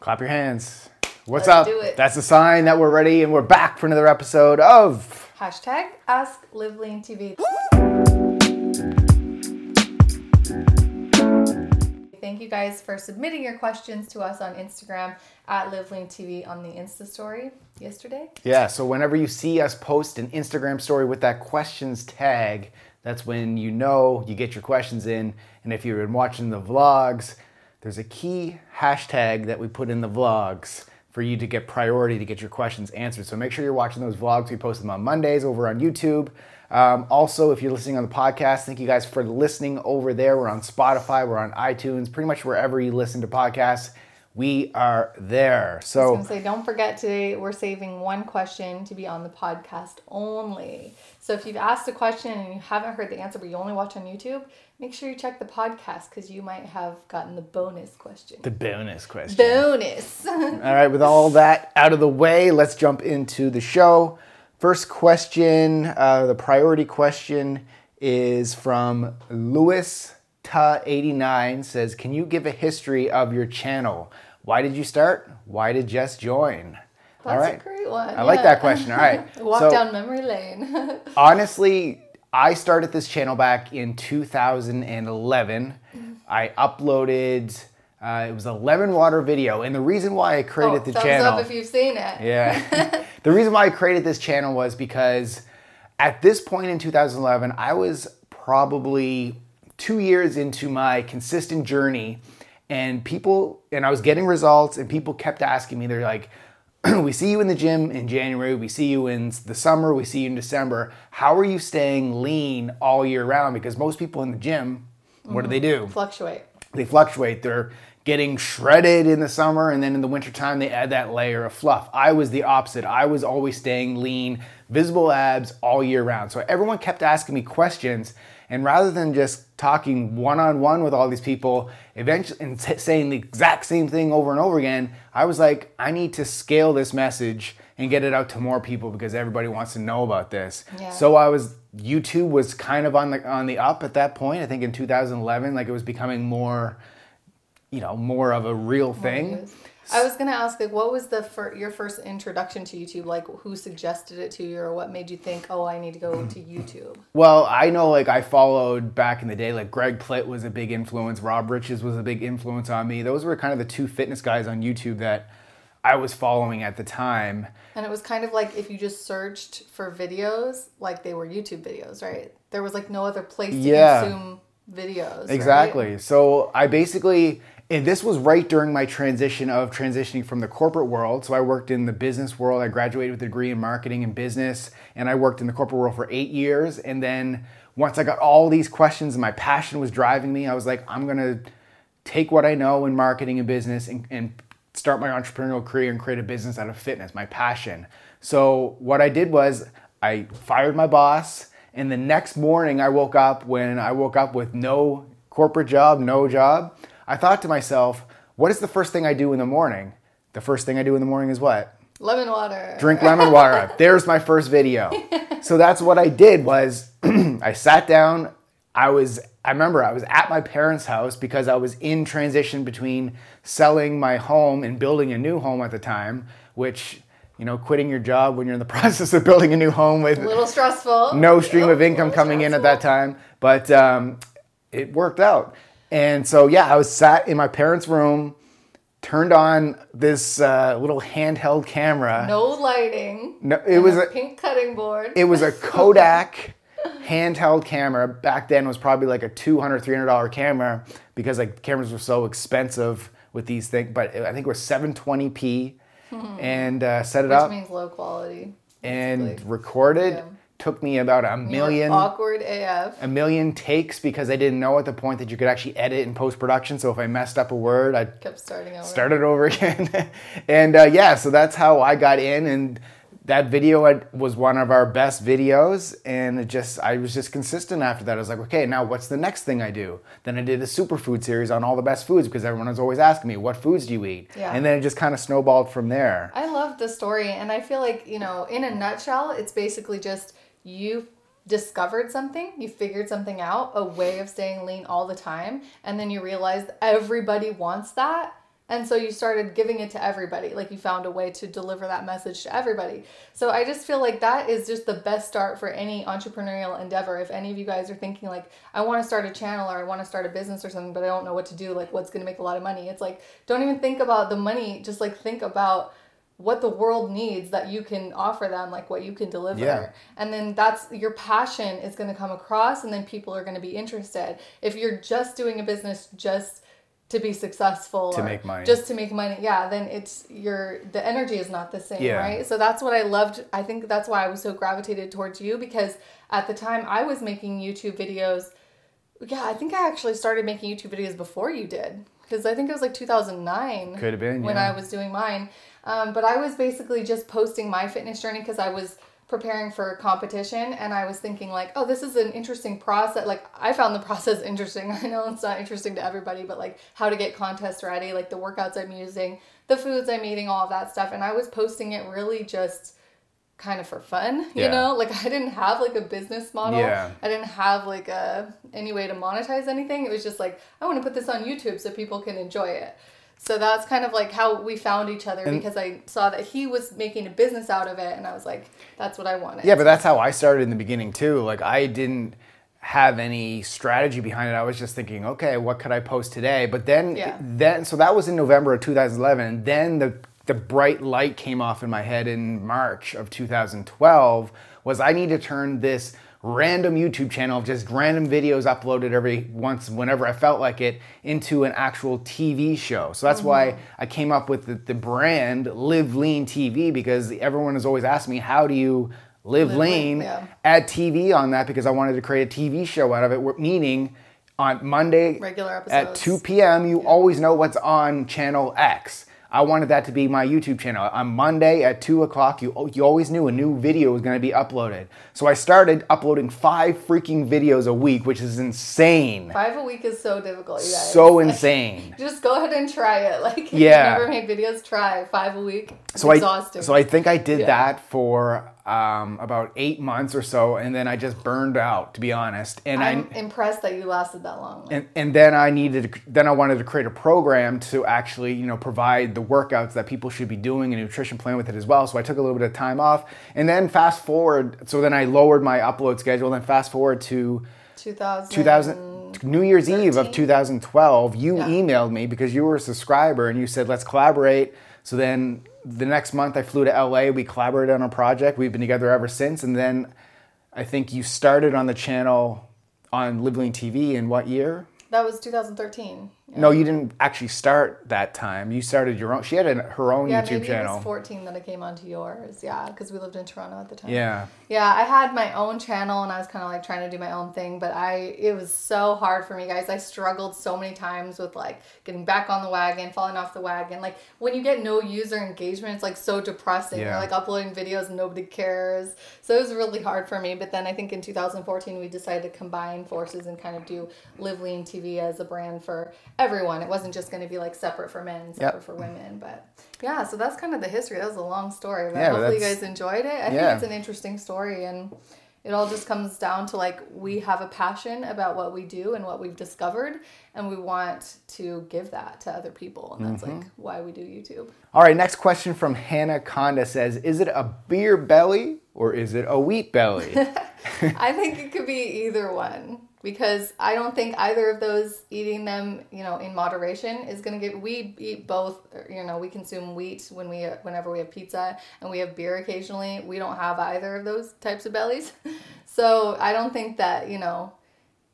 Clap your hands. What's Let's up? That's a sign that we're ready and we're back for another episode of Hashtag Ask Live Lean TV. Thank you guys for submitting your questions to us on Instagram at Live Lean TV on the Insta story yesterday. Yeah, so whenever you see us post an Instagram story with that questions tag, that's when you know you get your questions in. And if you've been watching the vlogs, there's a key hashtag that we put in the vlogs for you to get priority to get your questions answered. So make sure you're watching those vlogs. We post them on Mondays over on YouTube. Um, also, if you're listening on the podcast, thank you guys for listening over there. We're on Spotify, we're on iTunes, pretty much wherever you listen to podcasts, we are there. I was So say, don't forget today we're saving one question to be on the podcast only. So if you've asked a question and you haven't heard the answer, but you only watch on YouTube, make sure you check the podcast because you might have gotten the bonus question. the bonus question. bonus. All right, with all that out of the way, let's jump into the show. First question, uh, the priority question is from Louis Ta89 says, Can you give a history of your channel? Why did you start? Why did Jess join? all That's right. a great one. I like that question. All right. Walk So- down memory lane. honestly, I started this channel back in 2011. I uploaded, uh, it was a lemon water video. And the reason why I created oh, the thumbs channel. up if you've seen it. Yeah. the reason why I created this channel was because at this point in 2011, I was probably two years into my consistent journey, and people, and I was getting results, and people kept asking me, they're like, we see you in the gym in January, we see you in the summer, we see you in December. How are you staying lean all year round? Because most people in the gym, what do they mm-hmm. do? They fluctuate. they fluctuate. They're getting shredded in the summer, and then in the wintertime, they add that layer of fluff. I was the opposite. I was always staying lean, visible abs all year round. So everyone kept asking me questions, and rather than just talking one on one with all these people, eventually, and t- saying the exact same thing over and over again, I was like, I need to scale this message and get it out to more people because everybody wants to know about this. Yeah. So I was YouTube was kind of on the on the up at that point. I think in 2011, like it was becoming more, you know, more of a real thing. I was gonna ask, like, what was the fir- your first introduction to YouTube? Like, who suggested it to you, or what made you think, oh, I need to go hmm. to YouTube? Well, I know like I followed back in the day, like Greg Plitt was a big influence, Rob Riches was a big influence on me. Those were kind of the two fitness guys on YouTube that I was following at the time. And it was kind of like if you just searched for videos, like they were YouTube videos, right? There was like no other place to Yeah. consume videos. right? Exactly. So I basically, and this was right during my transition of transitioning from the corporate world. So I worked in the business world. I graduated with a degree in marketing and business, and I worked in the corporate world for eight years. And then once I got all these questions and my passion was driving me, I was like, I'm gonna take what I know in marketing and business and, and start my entrepreneurial career and create a business out of fitness, my passion. So what I did was I fired my boss, and the next morning I woke up when I woke up with no corporate job, no job. I thought to myself, what is the first thing I do in the morning? The first thing I do in the morning is what? Lemon water. drink lemon water. There's my first video. So that's what I did was I sat down. I was I remember I was at my parents' house because I was in transition between selling my home and building a new home at the time, which you know, quitting your job when you're in the process of building a new home with A little stressful. no stream of income coming in at that time, but um, it worked out. And so, yeah, I was sat in my parents' room, turned on this uh, little handheld camera. No lighting. No, it was a a, pink cutting board. it was a Kodak handheld camera. Back then, it was probably like a $200, $300 camera because like cameras were so expensive with these things. But I think it was 720p, and uh, set it which up means low quality. and basically. recorded. Yeah. Took me about a million awkward AF. a million takes because I didn't know at the point that you could actually edit in post production. So if I messed up a word, I'd Kept starting over. start it over again. and uh, yeah, so that's how I got in. And that video was one of our best videos. And it just, I was just consistent after that. I was like, okay, now what's the next thing I do? Then I did a superfood series on all the best foods because everyone was always asking me, what foods do you eat? Yeah. And then it just kind of snowballed from there. I love the story, and I feel like, you know, in a nutshell, it's basically just you discovered something, you figured something out, a way of staying lean all the time, and then you realized everybody wants that. And so you started giving it to everybody. Like you found a way to deliver that message to everybody. So I just feel like that is just the best start for any entrepreneurial endeavor. If any of you guys are thinking like, I want to start a channel or I want to start a business or something, but I don't know what to do, like what's going to make a lot of money. It's like, don't even think about the money. Just like think about what the world needs that you can offer them, like what you can deliver. Yeah. And then that's your passion is going to come across and then people are going to be interested. If you're just doing a business just to be successful To make money. just to make money yeah then it's your the energy is not the same Yeah. right so that's what i loved i think that's why i was so gravitated towards you because at the time i was making youtube videos yeah i think i actually started making youtube videos before you did because i think it was like 2009 Could have been, when yeah. i was doing mine. Um, but i was basically just posting my fitness journey because i was preparing for a competition and i was thinking like oh this is an interesting process. Like i found the process interesting. I know it's not interesting to everybody but like how to get contest ready like the workouts i'm using the foods i'm eating all of that stuff. And i was posting it really just kind of for fun you Yeah. know like i didn't have like a business model Yeah. i didn't have like a any way to monetize anything it was just like i want to put this on youtube so people can enjoy it so that's kind of like how we found each other because i saw that he was making a business out of it and i was like that's what i wanted Yeah, but that's how I started in the beginning too. Like I didn't have any strategy behind it. I was just thinking, okay, what could I post today? But then Yeah. then so that was in November of 2011 then the the bright light came off in my head in March of 2012 was I need to turn this random YouTube channel of just random videos uploaded every once whenever I felt like it into an actual TV show. So that's why mm-hmm. I came up with the, the brand Live Lean TV because everyone has always asked me how do you live, Live lean, lean, yeah. add TV on that because I wanted to create a TV show out of it, meaning on Monday Regular at 2 p.m. you always know what's on channel X. I wanted that to be my YouTube channel. On Monday at 2 o'clock, you, you always knew a new video was going to be uploaded. So I started uploading five freaking videos a week, which is insane. five a week is so difficult you guys So insane. just go ahead and try it like if Yeah. you never made videos try five a week it's so exhausting I so I think I did Yeah. that for um, about eight months or so, and then I just burned out, to be honest. And I i'm impressed that you lasted that long and, and then I needed to, then I wanted to create a program to actually you know provide the workouts that people should be doing and a nutrition plan with it as well. So I took a little bit of time off, and then fast forward. So then I lowered my upload schedule. Then fast forward to 2000 2000 New Year's Eve of 2012. You Yeah. emailed me because you were a subscriber and you said let's collaborate. So then the next month I flew to LA. We collaborated on a project. We've been together ever since. And then I think you started on the channel on Lean TV in what year? that was 2013 No, you um, didn't actually start that time. You started your own. She had a, her own yeah YouTube maybe it channel. was 14 that i came onto yours yeah because we lived in toronto at the time yeah. Yeah, I had my own channel and I was kind of like trying to do my own thing, but I it was so hard for me, guys. I struggled so many times with like getting back on the wagon, falling off the wagon. Like when you get no user engagement, it's like so depressing. Yeah. You're like uploading videos and nobody cares. So it was really hard for me. But then I think in 2014 we decided to combine forces and kind of do Live Lean TV as a brand for everyone. It wasn't just going to be like separate for men, separate for women, but yeah. So that's kind of the history. That was a long story, but Yeah, hopefully you guys enjoyed it. I think it's an interesting story and it all just comes down to like we have a passion about what we do and what we've discovered and we want to give that to other people and that's Mm-hmm. like why we do youtube All right. Next question from Hannah Conda says: Is it a beer belly or is it a wheat belly? i think it could be either one because i don't think either of those eating them you know in moderation is going to get we eat both you know we consume wheat when we whenever we have pizza and we have beer occasionally we don't have either of those types of bellies so i don't think that you know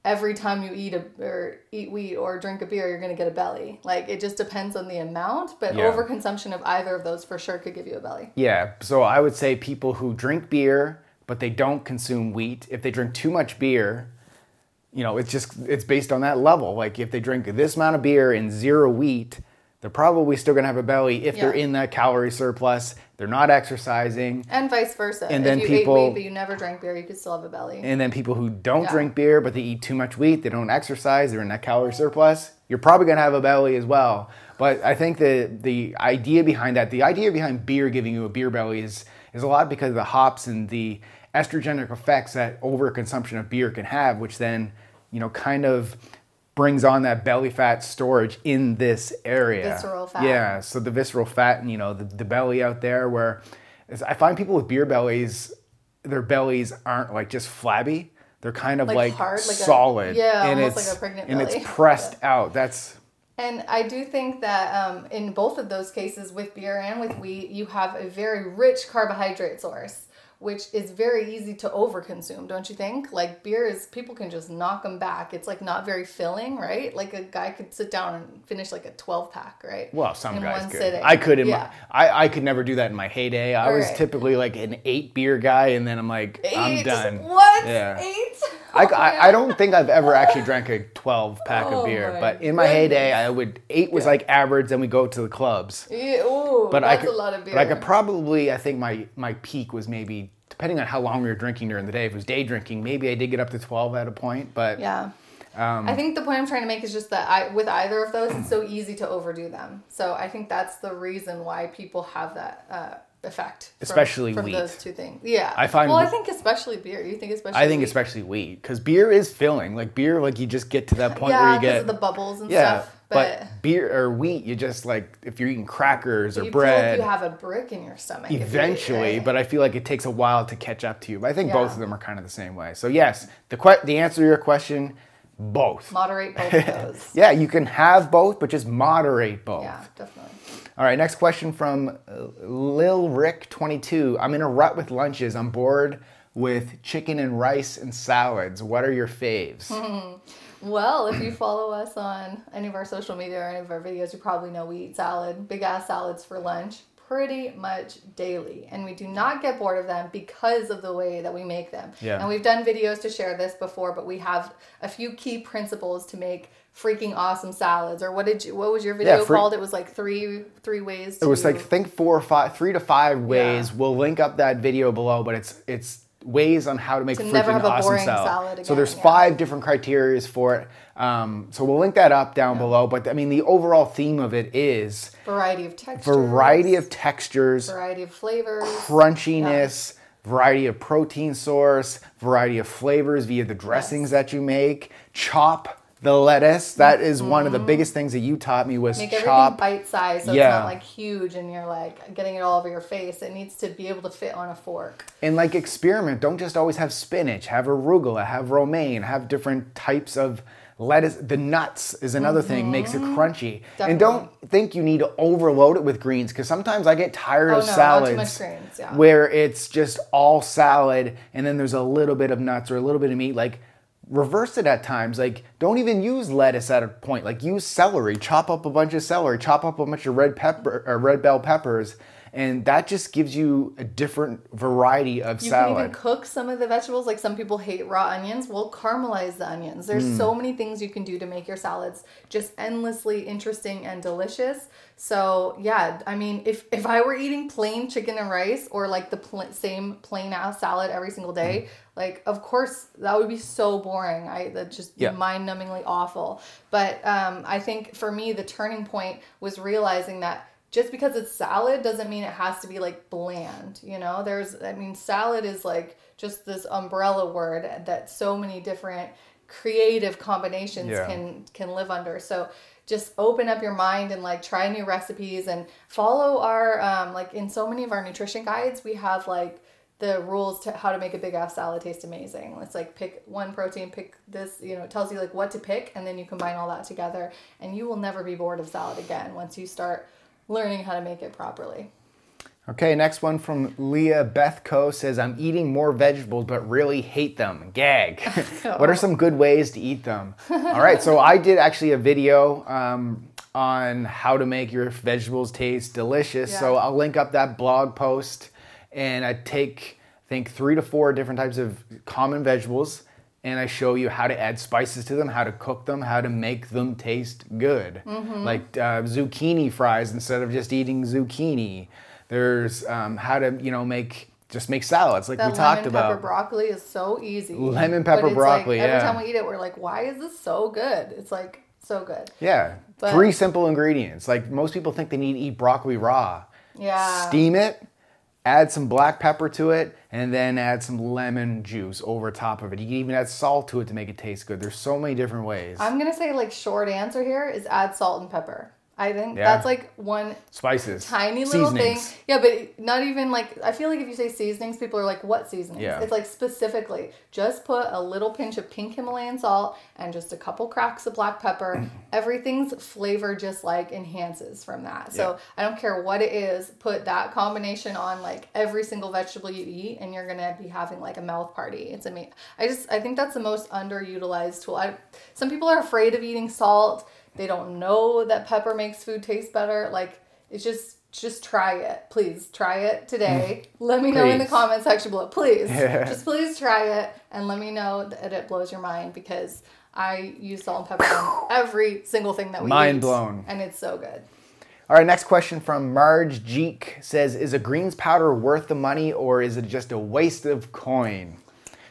every time you eat a or eat wheat or drink a beer, you're gonna get a belly. Like it just depends on the amount, but Yeah. overconsumption of either of those for sure could give you a belly. Yeah, so I would say people who drink beer but they don't consume wheat, if they drink too much beer, you know, it's just it's based on that level. Like if they drink this amount of beer and zero wheat, they're probably still gonna have a belly if they're in that calorie surplus. They're not exercising. And vice versa. And if then you people- ate wheat but you never drank beer, you could still have a belly. And then people who don't Yeah. drink beer but they eat too much wheat, they don't exercise, they're in that calorie surplus, you're probably gonna have a belly as well. But I think the the idea behind that, the idea behind beer giving you a beer belly is is a lot because of the hops and the estrogenic effects that overconsumption of beer can have, which then, you know, kind of brings on that belly fat storage in this area. Visceral fat. Yeah, so the visceral fat and you know the, the belly out there where I find people with beer bellies, their bellies aren't like just flabby. They're kind of Like like, hard, like a- solid. yeah, and almost it's, like a pregnant belly. And it's pressed out. That's And I do think that um, in both of those cases, with beer and with wheat, you have a very rich carbohydrate source, which is very easy to overconsume, don't you think? Like beer is, people can just knock them back. It's like not very filling, right? Like a guy could sit down and finish like a 12 pack, right? Well, some In guys could. sitting. I could in Yeah. my, I, I could never do that in my heyday. I was Right. typically like an eight beer guy, and then I'm like, I'm done. What? Yeah. Eight? I, Oh, I. I don't think I've ever actually drank a 12 pack Oh of beer, but in my heyday. I would eight was like average. Then we go to the clubs. Yeah, ooh, But that's I could, a lot of beer. but I could probably. I think my my peak was maybe depending on how long we were drinking during the day. If it was day drinking, maybe I did get up to 12 at a point. But Yeah. Um, I think the point I'm trying to make is just that I, with either of those, it's so easy to overdo them. So I think that's the reason why people have that uh, effect. from- Especially from wheat. those two things. Yeah, I find Well, I think especially beer. You think especially? I think wheat? especially wheat because beer is filling. Like beer, like you just get to that point where you get of the bubbles and yeah. stuff. But, But, beer or wheat, you just like if you're eating crackers or bread. you have a brick in your stomach. you Eventually, but I feel like it takes a while to catch up to you. But I think both of them are kind of the same way. So yes, the que- the answer to your question, both. moderate both of those. Yeah, you can have both, but just moderate both. yeah, definitely. All right, next question from uh, Lil Rick 22. I'm in a rut with lunches. I'm bored with chicken and rice and salads. What are your faves? Well, if you follow us on any of our social media or any of our videos, you probably know we eat salad, big ass salads for lunch pretty much daily. And we do not get bored of them because of the way that we make them. Yeah. And we've done videos to share this before, but we have a few key principles to make freaking awesome salads. Or what did you what was your video Yeah, free- called? It was like three three ways to It was like think four or five, three to five ways. Yeah. We'll link up that video below, but it's it's ways on how to make To freaking never have a awesome salad. salad so there's yeah. five different criterias for it. Um, so we'll link that up down below. But I mean, the overall theme of it is variety of textures. variety of textures, variety of flavors. crunchiness, variety of protein source, variety of flavors via the dressings that you make. Chop the lettuce. That is one of the biggest things that you taught me was Mm-hmm. Make chop. bite sized so Yeah. it's not like huge and you're like getting it all over your face. It needs to be able to fit on a fork. And like experiment. Don't just always have spinach. Have arugula. Have romaine. Have different types of lettuce. The nuts is another thing. Makes it crunchy. And don't think you need to overload it with greens because sometimes I get tired Oh, of no, salads much greens, yeah. where it's just all salad and then there's a little bit of nuts or a little bit of meat. Like reverse it at times. Like don't even use lettuce at a point. Like use celery. Chop up a bunch of celery. Chop up a bunch of red pepper or red bell peppers. And that just gives you a different variety of You salad. You can even cook some of the vegetables. Like some people hate raw onions. We'll caramelize the onions. There's so Mm. many things you can do to make your salads just endlessly interesting and delicious. So yeah, I mean, if if I were eating plain chicken and rice or like the pl- same plain ass salad every single day, like of course that would be so boring. I that just Yeah. mind numbingly awful. But um, I think for me, the turning point was realizing that just because it's salad doesn't mean it has to be like bland. You know, there's, I mean, salad is like just this umbrella word that so many different creative combinations Yeah. can can live under. So just open up your mind and like try new recipes and follow our um, like in so many of our nutrition guides we have like the rules to how to make a big ass salad taste amazing. It's like pick one protein, pick this, you know, it tells you like what to pick and then you combine all that together and you will never be bored of salad again once you start learning how to make it properly. Okay, next one from Leah Bethco says, I'm eating more vegetables but really hate them. Gag. what are some good ways to eat them? All right, so I did actually a video um, on how to make your vegetables taste delicious. So I'll link up that blog post and I take, I think, three to four different types of common vegetables and I show you how to add spices to them, how to cook them, how to make them taste good. Like uh, zucchini fries instead of just eating zucchini. There's um, how to, you know, make just make salads like That we talked about. lemon pepper broccoli is so easy. Lemon pepper broccoli, Like, every yeah. time we eat it, we're like, why is this so good? It's like so good. yeah, But- three simple ingredients. Like most people think they need to eat broccoli raw. Yeah. Steam it, add some black pepper to it, and then add some lemon juice over top of it. You can even add salt to it to make it taste good. There's so many different ways. I'm gonna say like short answer here is add salt and pepper. I think Yeah. that's like one Spices, tiny little seasonings. thing. Yeah, but not even like I feel like if you say seasonings, people are like, "What seasonings?" Yeah. It's like specifically just put a little pinch of pink Himalayan salt and just a couple cracks of black pepper. Everything's flavor just like enhances from that. So Yeah. I don't care what it is, put that combination on like every single vegetable you eat, and you're gonna be having like a mouth party. It's amazing. I just I think that's the most underutilized tool. I some people are afraid of eating salt. They don't know that pepper makes food taste better. Like it's just just try it. Please try it today. Mm. Let me know in the Please. comment section below. Please. Just please try it and let me know that it blows your mind because I use salt and pepper on every single thing that we Mind eat. blown. And it's so good. All right, next question from Marge Jeek says, "Is a greens powder worth the money, or is it just a waste of coin?"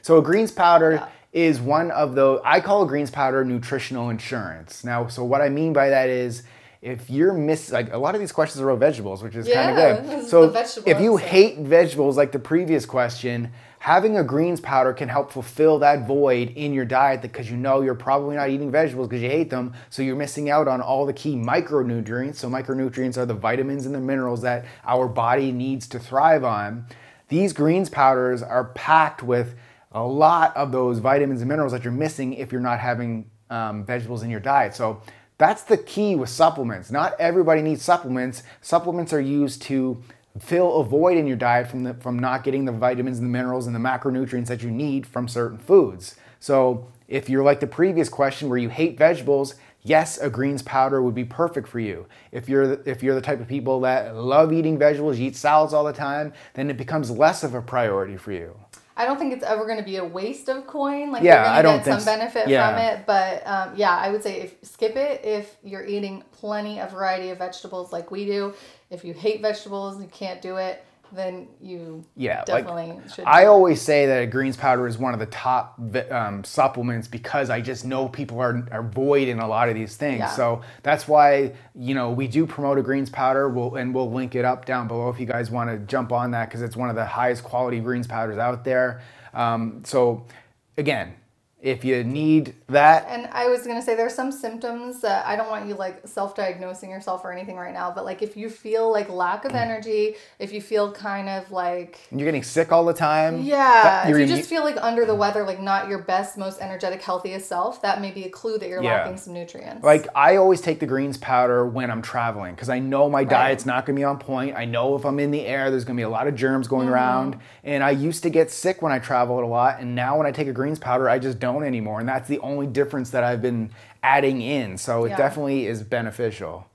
So a greens powder Yeah. Is one of the I call greens powder nutritional insurance. Now, so what I mean by that is. If you're miss like a lot of these questions are about vegetables, which is kind of good. So if you episode. hate vegetables like the previous question, having a greens powder can help fulfill that void in your diet because you know you're probably not eating vegetables because you hate them. So you're missing out on all the key micronutrients. So micronutrients are the vitamins and the minerals that our body needs to thrive on. These greens powders are packed with a lot of those vitamins and minerals that you're missing if you're not having um, vegetables in your diet. So that's the key with supplements. Not everybody needs supplements. Supplements are used to fill a void in your diet from the, from not getting the vitamins and the minerals and the macronutrients that you need from certain foods. So if you're like the previous question where you hate vegetables, yes, a greens powder would be perfect for you. If you're if you're the type of people that love eating vegetables, you eat salads all the time, then it becomes less of a priority for you. I don't think it's ever going to be a waste of coin. Like Yeah, I don't get think some so. benefit Yeah. from it, but um, yeah, I would say if skip it if you're eating plenty of variety of vegetables like we do. If you hate vegetables you can't do it, then you Yeah, like, definitely should. I always say that a greens powder is one of the top um, supplements because I just know people are, are void in a lot of these things. Yeah. So that's why you know we do promote a greens powder. We'll and we'll link it up down below if you guys want to jump on that because it's one of the highest quality greens powders out there. Um, so again, if you need that, And I was gonna say there's some symptoms that I don't want you like self-diagnosing yourself or anything right now, but like if you feel like lack of Mm. energy, if you feel kind of like you're getting sick all the time. yeah, if you just feel like under the weather, like not your best, most energetic, healthiest self, that may be a clue that you're Yeah. lacking some nutrients. Like I always take the greens powder when I'm traveling because I know my diet's not going to be on point. I know if I'm in the air, there's going to be a lot of germs going Mm-hmm. around. And I used to get sick when I traveled a lot, and now when I take a greens powder, I just don't anymore. And that's the only difference that I've been adding in. So it Yeah. definitely is beneficial.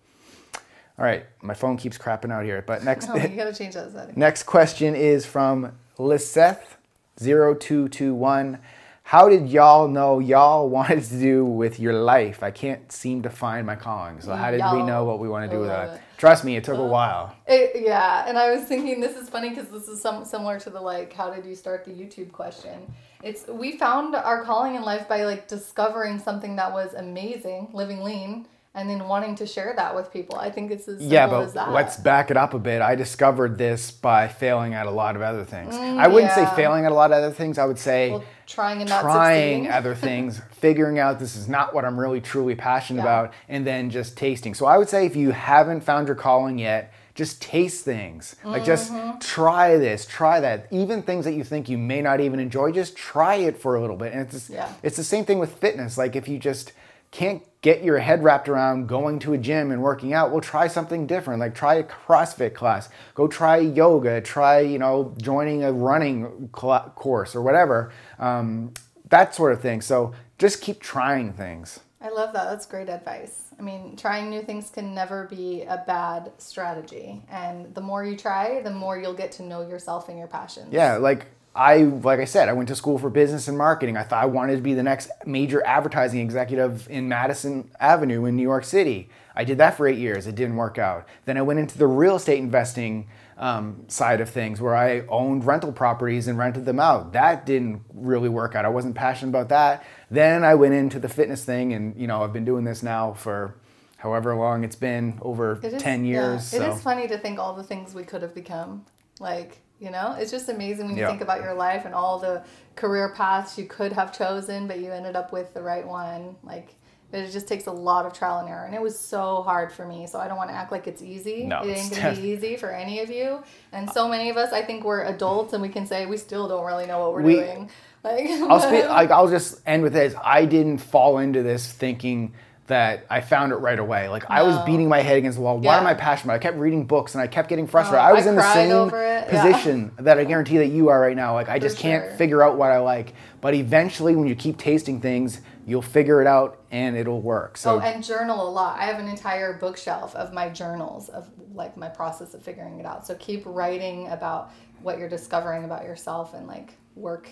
All right, my phone keeps crapping out here, but next oh, you gotta change that setting. Next question is from Liseth0221. How did y'all know y'all wanted to do with your life? I can't seem to find my calling. So how did we Y'all. know what we want to do with that? it. Trust me, it took a while. It, yeah, and I was thinking this is funny because this is some similar to the like, how did you start the YouTube question? It's we found our calling in life by like discovering something that was amazing, living lean, and then wanting to share that with people. I think it's as simple Yeah, as but that. let's back it up a bit. I discovered this by failing at a lot of other things. I wouldn't say Mm, failing at a lot of other things. I would say well, trying and not trying succeeding. other things, figuring out this is not what I'm really truly passionate Yeah. about, and then just tasting. So I would say if you haven't found your calling yet, just taste things. Like just Mm-hmm. try this, try that. Even things that you think you may not even enjoy, just try it for a little bit. And it's just, Yeah. it's the same thing with fitness. Like if you just can't get your head wrapped around going to a gym and working out, well try something different. Like try a CrossFit class. Go try yoga, try, you know, joining a running cla course or whatever. Um, that sort of thing. So just keep trying things. I love that. That's great advice. I mean, trying new things can never be a bad strategy. And the more you try, the more you'll get to know yourself and your passions. Yeah, like I like I said, I went to school for business and marketing. I thought I wanted to be the next major advertising executive in Madison Avenue in New York City. I did that for eight years. It didn't work out. Then I went into the real estate investing um, side of things, where I owned rental properties and rented them out. That didn't really work out. I wasn't passionate about that. Then I went into the fitness thing, and you know I've been doing this now for however long it's been over It is- ten years. It so. is funny to think all the things we could have become. Like, You know, it's just amazing when you Yeah. think about your life and all the career paths you could have chosen, but you ended up with the right one. Like, it just takes a lot of trial and error, and it was so hard for me. So I don't want to act like it's easy. No, it ain't gonna be easy for any of you. And so many of us, I think we're adults, and we can say we still don't really know what we're We- doing. Like, I'll speak, like I'll just end with this. I didn't fall into this thinking that I found it right away. Like I was oh. beating my head against the wall. Yeah. am I passionate about? I kept reading books and I kept getting frustrated. Oh, I was I in the same it, yeah. position that I guarantee that you are right now. Like I For just can't sure. figure out what I like. But eventually, when you keep tasting things, you'll figure it out and it'll work. So Oh, and journal a lot. I have an entire bookshelf of my journals of like my process of figuring it out. So keep writing about what you're discovering about yourself and like work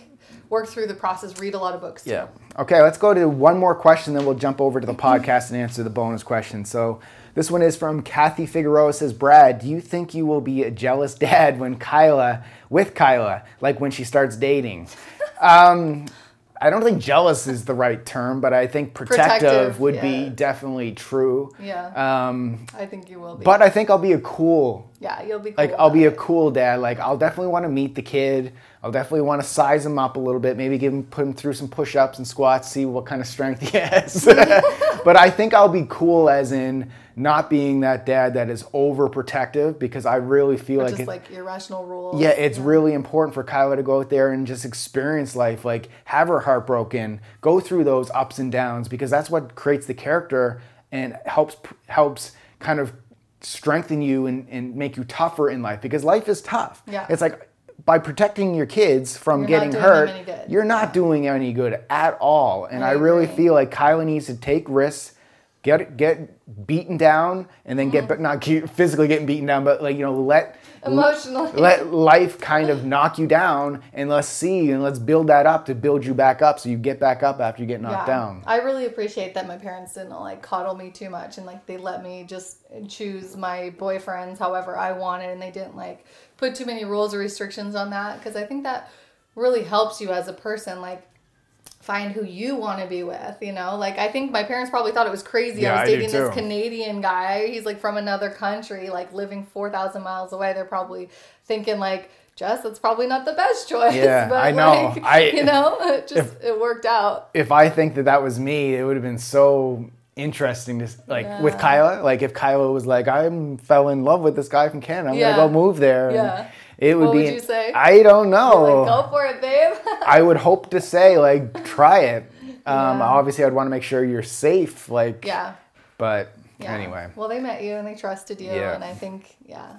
work through the process. Read a lot of books. Yeah. Okay, let's go to one more question, then we'll jump over to the podcast and answer the bonus question. So this one is from Kathy Figueroa. Says, Brad, do you think you will be a jealous dad when Kyla with Kyla, like when she starts dating? Um, I don't think jealous is the right term, but I think protective, Protective, would yeah. be definitely true. Yeah. Um, I think you will be. but I think I'll be a cool yeah, you'll be cool like I'll be a cool dad. Like I'll definitely want to meet the kid. I'll definitely want to size him up a little bit. Maybe give him put him through some push-ups and squats, see what kind of strength he has. but I think I'll be cool as in not being that dad that is overprotective because I really feel like just it- like irrational rules. yeah, it's really important for Kyla to go out there and just experience life, like have her heart broken, go through those ups and downs because that's what creates the character and helps helps kind of strengthen you and, and make you tougher in life because life is tough. Yeah. It's like by protecting your kids from You're getting hurt, them any good. you're not doing any good at all. And I, I really feel like Kyla needs to take risks, get get beaten down, and then Mm-hmm. get not physically getting beaten down, but like you know let Emotionally. let life kind of knock you down and let's see and let's build that up to build you back up so you get back up after you get knocked down. I really appreciate that my parents didn't like coddle me too much and like they let me just choose my boyfriends however I wanted and they didn't like put too many rules or restrictions on that because I think that really helps you as a person like find who you want to be with, you know? Like I think my parents probably thought it was crazy Yeah, I I was dating this. Canadian guy. He's like from another country, like living 4,000 miles away. They're probably thinking like Jess, that's probably not the best choice. Yeah, but I know. Like, I- you know, it just it worked out. If I think that that was me, it would have been so interesting to like with Kyla. Like if Kyla was like, I fell in love with this guy from Canada, I'm Yeah. gonna go move there. and Yeah. It would What be. would you say? I don't know. Like, go for it, babe. I would hope to say like try it. Um, Yeah. Obviously, I'd want to make sure you're safe. Like, yeah. But Yeah. anyway, Well, they met you and they trusted you, Yeah. and I think, yeah,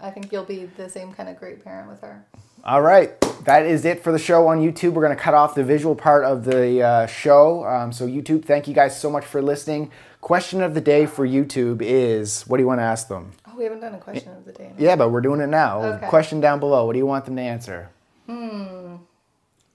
I think you'll be the same kind of great parent with her. All right, that is it for the show on YouTube. We're going to cut off the visual part of the uh, show. Um, so, YouTube, thank you guys so much for listening. Question of the day for YouTube is what do you want to ask them? Oh, we haven't done a question of the day. Yeah, but we're doing it now. Okay. Question down below. What do you want them to answer? Hmm.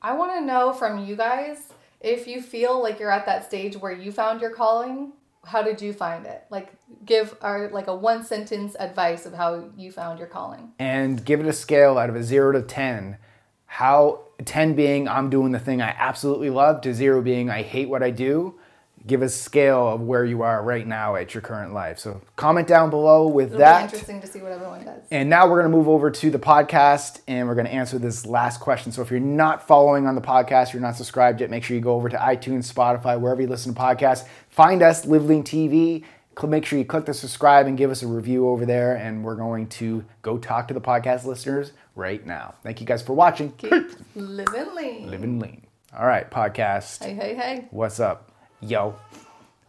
I want to know from you guys if you feel like you're at that stage where you found your calling. How did you find it? Like, give our like a one sentence advice of how you found your calling. And give it a scale out of a zero to 10. How 10 being I'm doing the thing I absolutely love, to zero being I hate what I do. Give a scale of where you are right now at your current life. So, comment down below with It'll that. be interesting to see what everyone does. And now we're going to move over to the podcast and we're going to answer this last question. So if you're not following on the podcast, you're not subscribed yet, make sure you go over to iTunes, Spotify, wherever you listen to podcasts. Find us, LiveLean TV. Make sure you click the subscribe and give us a review over there. And we're going to go talk to the podcast listeners right now. Thank you guys for watching. Keep living lean. Living lean. All right, podcast. Hey, hey, hey. What's up? Yo.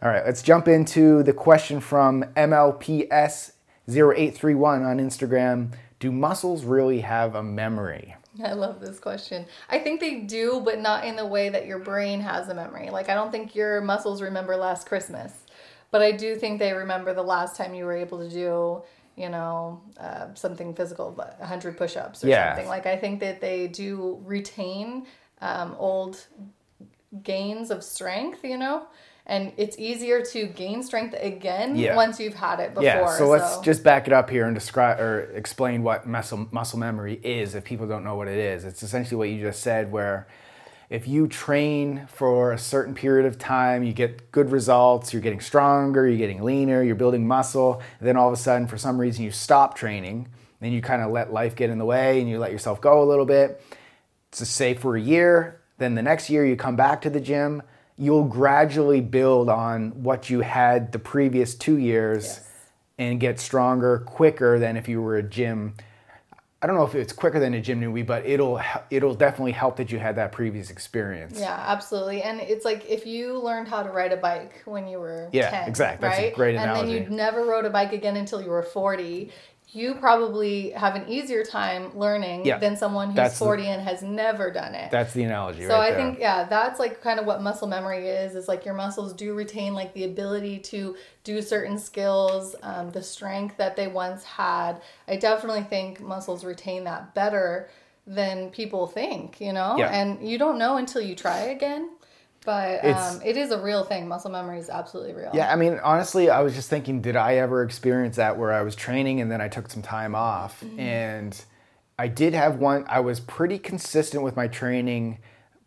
All right, let's jump into the question from MLPS0831 on Instagram. Do muscles really have a memory? I love this question. I think they do, but not in the way that your brain has a memory. Like, I don't think your muscles remember last Christmas, but I do think they remember the last time you were able to do, you know, uh, something physical, but 100 push ups or Yeah. something. Like, I think that they do retain um, old gains of strength, you know? And it's easier to gain strength again Yeah. once you've had it before. Yeah, so let's just back it up here and describe or explain what muscle muscle memory is if people don't know what it is. It's essentially what you just said where if you train for a certain period of time, you get good results, you're getting stronger, you're getting leaner, you're building muscle, then all of a sudden for some reason you stop training then you kind of let life get in the way and you let yourself go a little bit. To say for a year, then the next year you come back to the gym, you'll gradually build on what you had the previous two years Yes. and get stronger quicker than if you were a gym. I don't know if it's quicker than a gym newbie, but it'll it'll definitely help that you had that previous experience. Yeah, absolutely. And it's like if you learned how to ride a bike when you were Yeah, 10, exactly. That's a right? great And then analogy. you never rode a bike again until you were 40. You probably have an easier time learning Yeah, than someone who's that's the- 40 and has never done it. That's the analogy so right I there. think yeah, that's like kind of what muscle memory is. Is like your muscles do retain like the ability to do certain skills, um, the strength that they once had. I definitely think muscles retain that better than people think. You know, Yeah. and you don't know until you try again. But um, it is a real thing. Muscle memory is absolutely real. Yeah, I mean, honestly, I was just thinking, did I ever experience that where I was training and then I took some time off? Mm-hmm. And I did have one, I was pretty consistent with my training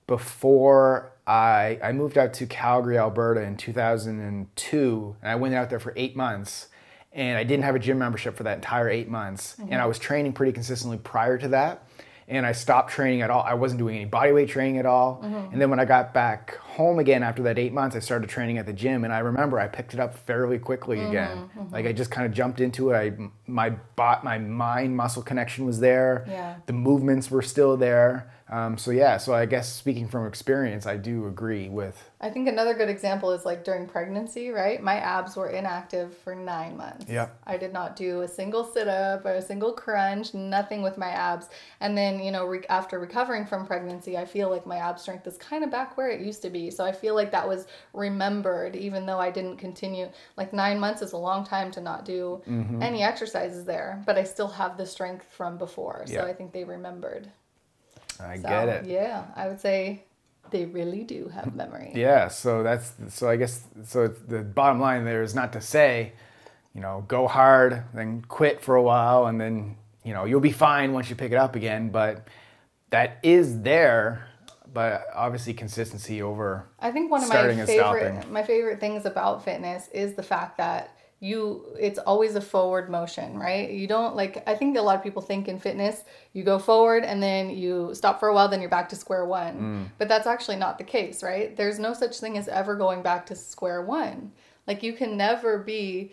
before I, I moved out to Calgary, Alberta in 2002. And I went out there for eight months. And I didn't have a gym membership for that entire eight months. And I was training pretty consistently prior to that. And I stopped training at all. I wasn't doing any bodyweight training at all. Mm-hmm. And then when I got back home again after that eight months, I started training at the gym. And I remember I picked it up fairly quickly mm-hmm, again. Mm-hmm. Like I just kind of jumped into it. I, my bot, my mind muscle connection was there. Yeah. The movements were still there. Um, so yeah. So I guess speaking from experience, I do agree with. I think another good example is like during pregnancy, right? My abs were inactive for nine months. Yeah. I did not do a single sit up or a single crunch, nothing with my abs. And then, you know, re- after recovering from pregnancy, I feel like my ab strength is kind of back where it used to be. So I feel like that was remembered, even though I didn't continue. Like nine months is a long time to not do Mm-hmm. any exercises there, but I still have the strength from before. So Yeah. I think they remembered. I So, get it. Yeah, I would say they really do have memory. Yeah, so that's so I guess so it's- the bottom line there is not to say, you know, go hard, then quit for a while and then, you know, you'll be fine once you pick it up again, but that is there, but obviously consistency over I think one of my favorite my favorite things about fitness is the fact that you it's always a forward motion, right? You don't like I think a lot of people think in fitness you go forward and then you stop for a while then you're back to square one. Mm. But that's actually not the case, right? There's no such thing as ever going back to square one. Like you can never be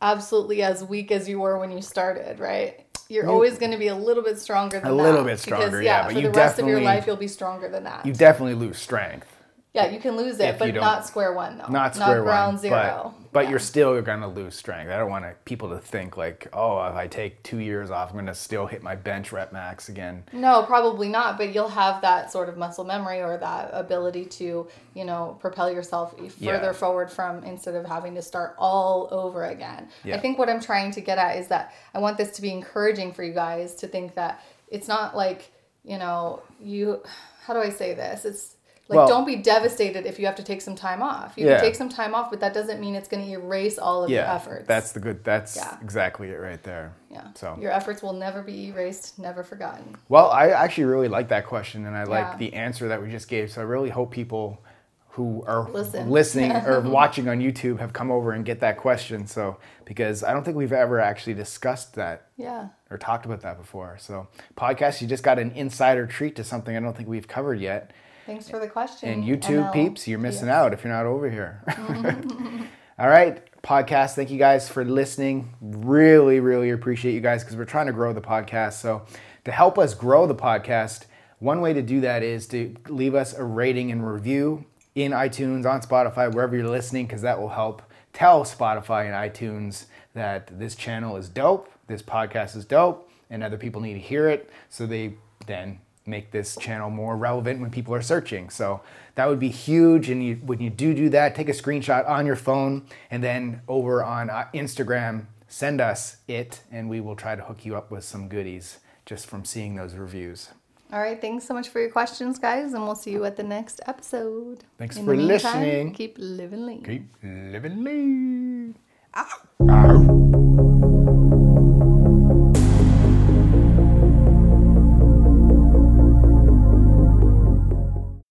absolutely as weak as you were when you started, right? You're always going to be a little bit stronger than that. A that. little bit stronger, because, yeah, yeah. but for you the rest of your life, you'll be stronger than that. you definitely lose strength. Yeah, you can lose it, but don't- square one though. Not square ground one, zero. but but Yeah. you're still gonna lose strength. I don't want people to think like, oh, if I take two years off, I'm gonna still hit my bench rep max again. No, probably not, but you'll have that sort of muscle memory or that ability to, you know, propel yourself further Yeah. forward from instead of having to start all over again. Yeah. I think what I'm trying to get at is that I want this to be encouraging for you guys to think that it's not like, you know, you how do I say this? It's like Well- don't be devastated if you have to take some time off. You Yeah. can take some time off, but that doesn't mean it's going to erase all of your Yeah, efforts. that's the good. That's Yeah. exactly it right there. Yeah. So your efforts will never be erased, never forgotten. Well, I actually really like that question, and I like the answer that we just gave. So I really hope people who are Listen. listening or watching on YouTube have come over and get that question. So because I don't think we've ever actually discussed that Yeah. or talked about that before. So podcast, you just got an insider treat to something I don't think we've covered yet. Thanks for the question. And YouTube NL. peeps, you're missing Yes. out if you're not over here. All right, podcast. Thank you guys for listening. Really, really appreciate you guys because we're trying to grow the podcast. So, to help us grow the podcast, one way to do that is to leave us a rating and review in iTunes, on Spotify, wherever you're listening, because that will help tell Spotify and iTunes that this channel is dope, this podcast is dope, and other people need to hear it. So they then make this channel more relevant when people are searching. So that would be huge. And you, when you do do that, take a screenshot on your phone and then over on uh, Instagram, send us it, and we will try to hook you up with some goodies just from seeing those reviews. All right. Thanks so much for your questions, guys, and we'll see you at the next episode. Thanks In for meantime, listening. Keep living lean. Keep living lean. Ow. Ow.